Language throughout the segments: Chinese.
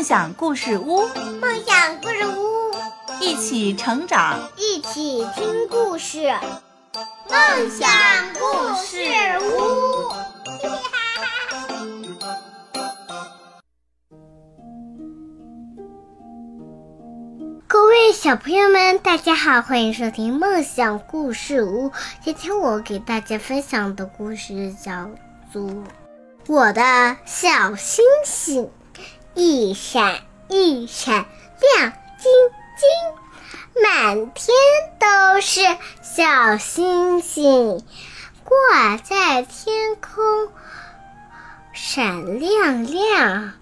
梦想故事屋，梦想故事屋，一起成长，一起听故事。梦想故事屋，各位小朋友们，大家好，欢迎收听梦想故事屋。今天我给大家分享的故事叫做《我的小星星》。一闪一闪亮晶晶，满天都是小星星，挂在天空闪亮亮。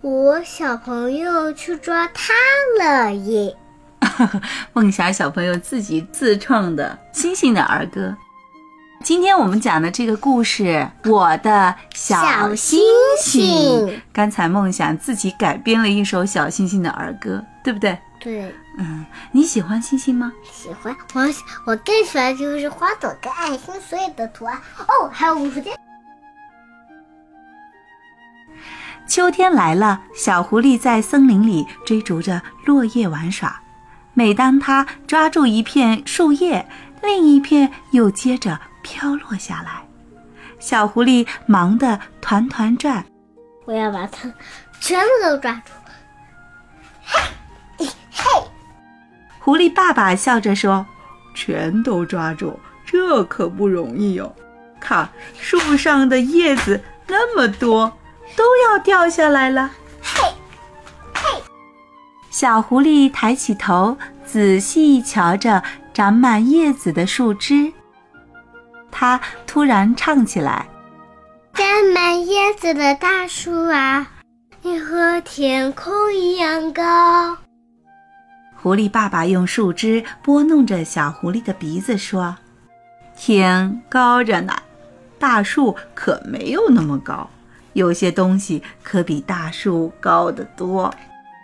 我小朋友去抓它了耶！梦想小朋友自己自创的星星的儿歌。今天我们讲的这个故事，《我的小星星》。刚才梦想自己改编了一首小星星的儿歌，对不对？对。嗯，你喜欢星星吗？喜欢。我我更喜欢就是花朵跟爱心所有的图案。哦，还有蝴蝶。秋天来了，小狐狸在森林里追逐着落叶玩耍。每当它抓住一片树叶，另一片又接着。飘落下来，小狐狸忙得团团转。我要把它全部都抓住！嘿，嘿！狐狸爸爸笑着说：“全都抓住，这可不容易哟！看树上的叶子那么多，都要掉下来了。”嘿，嘿！小狐狸抬起头，仔细瞧着长满叶子的树枝。他突然唱起来：“长满叶子的大树啊，你和天空一样高。”狐狸爸爸用树枝拨弄着小狐狸的鼻子说：“天高着呢，大树可没有那么高。有些东西可比大树高得多。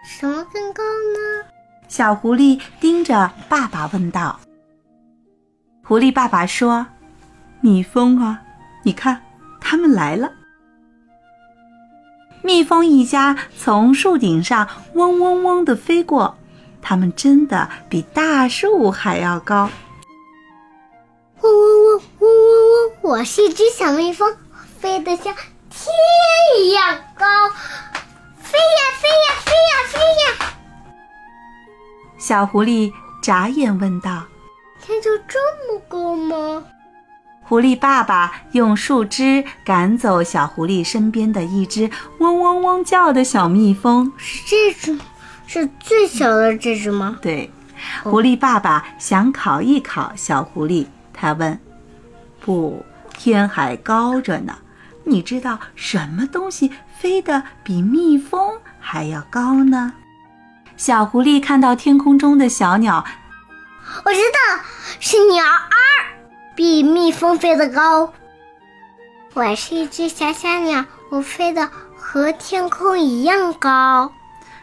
什么更高呢？”小狐狸盯着爸爸问道。狐狸爸爸说。蜜蜂啊，你看，它们来了。蜜蜂一家从树顶上嗡嗡嗡地飞过，它们真的比大树还要高。嗡嗡嗡嗡嗡嗡！我是一只小蜜蜂，飞得像天一样高，飞呀飞呀飞呀飞呀！小狐狸眨眼问道：“天就这么高吗？”狐狸爸爸用树枝赶走小狐狸身边的一只嗡嗡嗡叫的小蜜蜂。是这只，是最小的这只吗？对。狐狸爸爸想考一考小狐狸，他问：“不，天还高着呢。你知道什么东西飞得比蜜蜂还要高呢？”小狐狸看到天空中的小鸟，我知道是鸟儿。比蜜蜂飞得高。我是一只小小鸟，我飞得和天空一样高。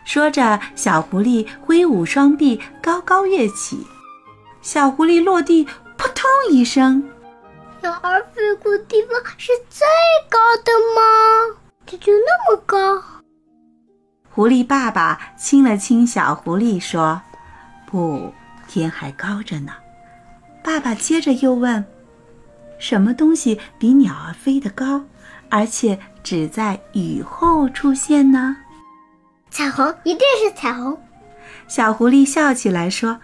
说着，小狐狸挥舞双臂，高高跃起。小狐狸落地，扑通一声。鸟儿飞过地方是最高的吗？它就那么高？狐狸爸爸亲了亲小狐狸，说：“不，天还高着呢。”爸爸接着又问：“什么东西比鸟儿飞得高，而且只在雨后出现呢？”彩虹，一定是彩虹。小狐狸笑起来说：“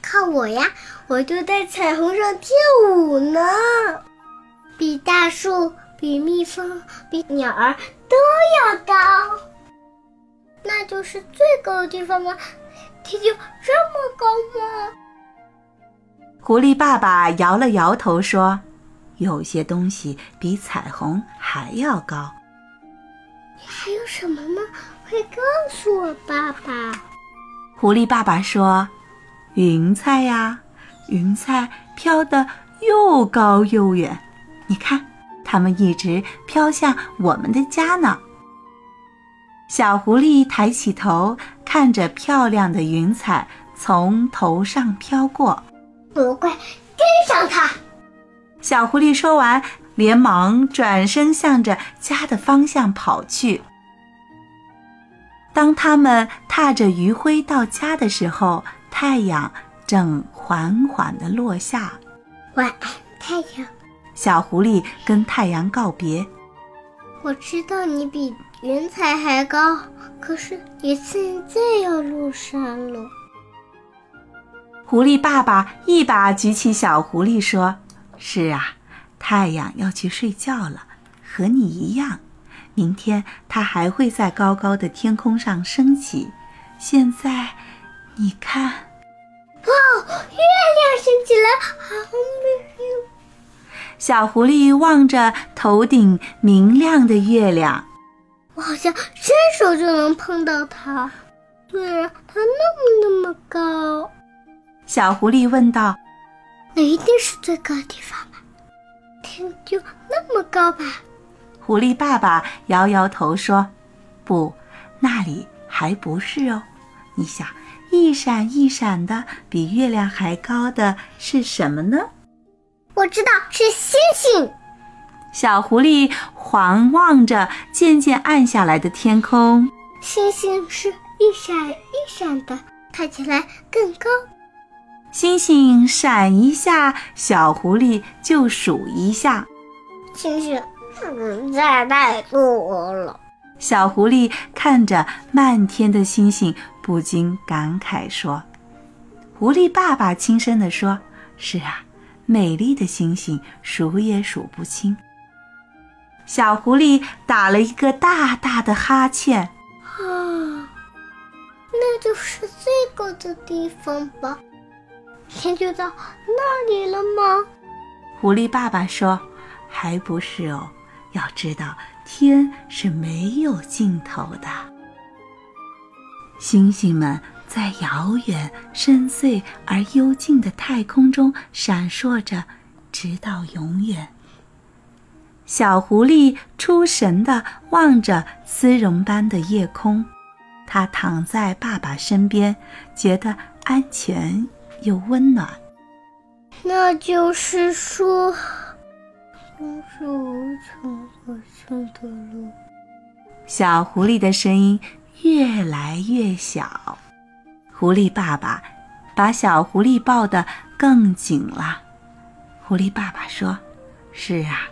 看我呀，我就在彩虹上跳舞呢。比大树、比蜜蜂、比鸟儿都要高，那就是最高的地方吗？天就这么高吗？”狐狸爸爸摇了摇头说：“有些东西比彩虹还要高。你还有什么呢？快告诉我，爸爸。”狐狸爸爸说：“云彩呀，云彩飘得又高又远。你看，它们一直飘向我们的家呢。”小狐狸抬起头，看着漂亮的云彩从头上飘过。我快跟上他！小狐狸说完，连忙转身向着家的方向跑去。当当他们踏着余晖到家的时候，太阳正缓缓的落下。晚安，太阳。小狐狸跟太阳告别。我知道你比云彩还高，可是你现在要落山了。狐狸爸爸一把举起小狐狸，说：“是啊，太阳要去睡觉了，和你一样。明天它还会在高高的天空上升起。现在，你看，哇，月亮升起来，好美哟！”小狐狸望着头顶明亮的月亮，我好像伸手就能碰到它，虽然它那么那么高。小狐狸问道：“那一定是最高的地方吧？天就那么高吧？”狐狸爸爸摇摇头说：“不，那里还不是哦。你想，一闪一闪的，比月亮还高的是什么呢？”我知道是星星。小狐狸环望着渐渐暗下来的天空，星星是一闪一闪的，看起来更高。星星闪一下，小狐狸就数一下。星星实在太多了。小狐狸看着漫天的星星，不禁感慨说：“狐狸爸爸轻声地说，是啊，美丽的星星数也数不清。”小狐狸打了一个大大的哈欠。啊，那就是最高的地方吧。天就到那里了吗？狐狸爸爸说：“还不是哦，要知道天是没有尽头的。星星们在遥远、深邃而幽静的太空中闪烁着，直到永远。”小狐狸出神地望着丝绒般的夜空，它躺在爸爸身边，觉得安全。又温暖，那就是说，风是无穷无尽的路。小狐狸的声音越来越小，狐狸爸爸把小狐狸抱得更紧了。狐狸爸爸说：“是啊，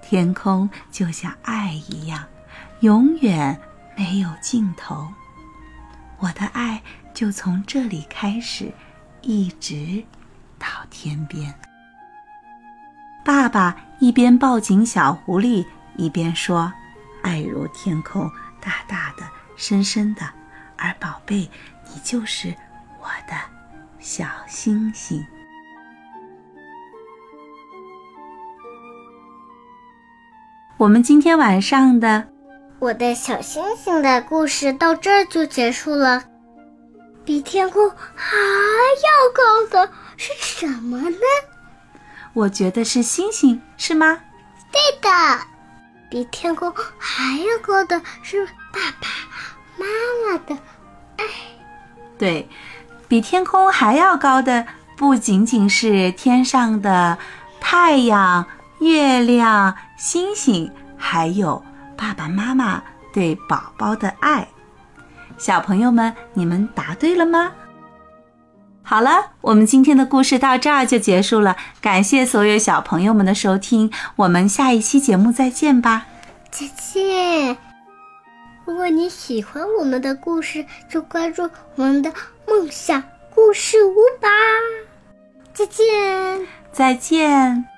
天空就像爱一样，永远没有尽头。我的爱就从这里开始。”一直到天边。爸爸一边抱紧小狐狸，一边说：“爱如天空，大大的，深深的。而宝贝，你就是我的小星星。”我们今天晚上的《我的小星星》的故事到这儿就结束了。比天空还要高的是什么呢？我觉得是星星，是吗？对的，比天空还要高的是爸爸妈妈的爱。对，比天空还要高的不仅仅是天上的太阳、月亮、星星，还有爸爸妈妈对宝宝的爱。小朋友们，你们答对了吗？好了，我们今天的故事到这儿就结束了。感谢所有小朋友们的收听，我们下一期节目再见吧！再见。如果你喜欢我们的故事，就关注我们的梦想故事屋吧。再见，再见。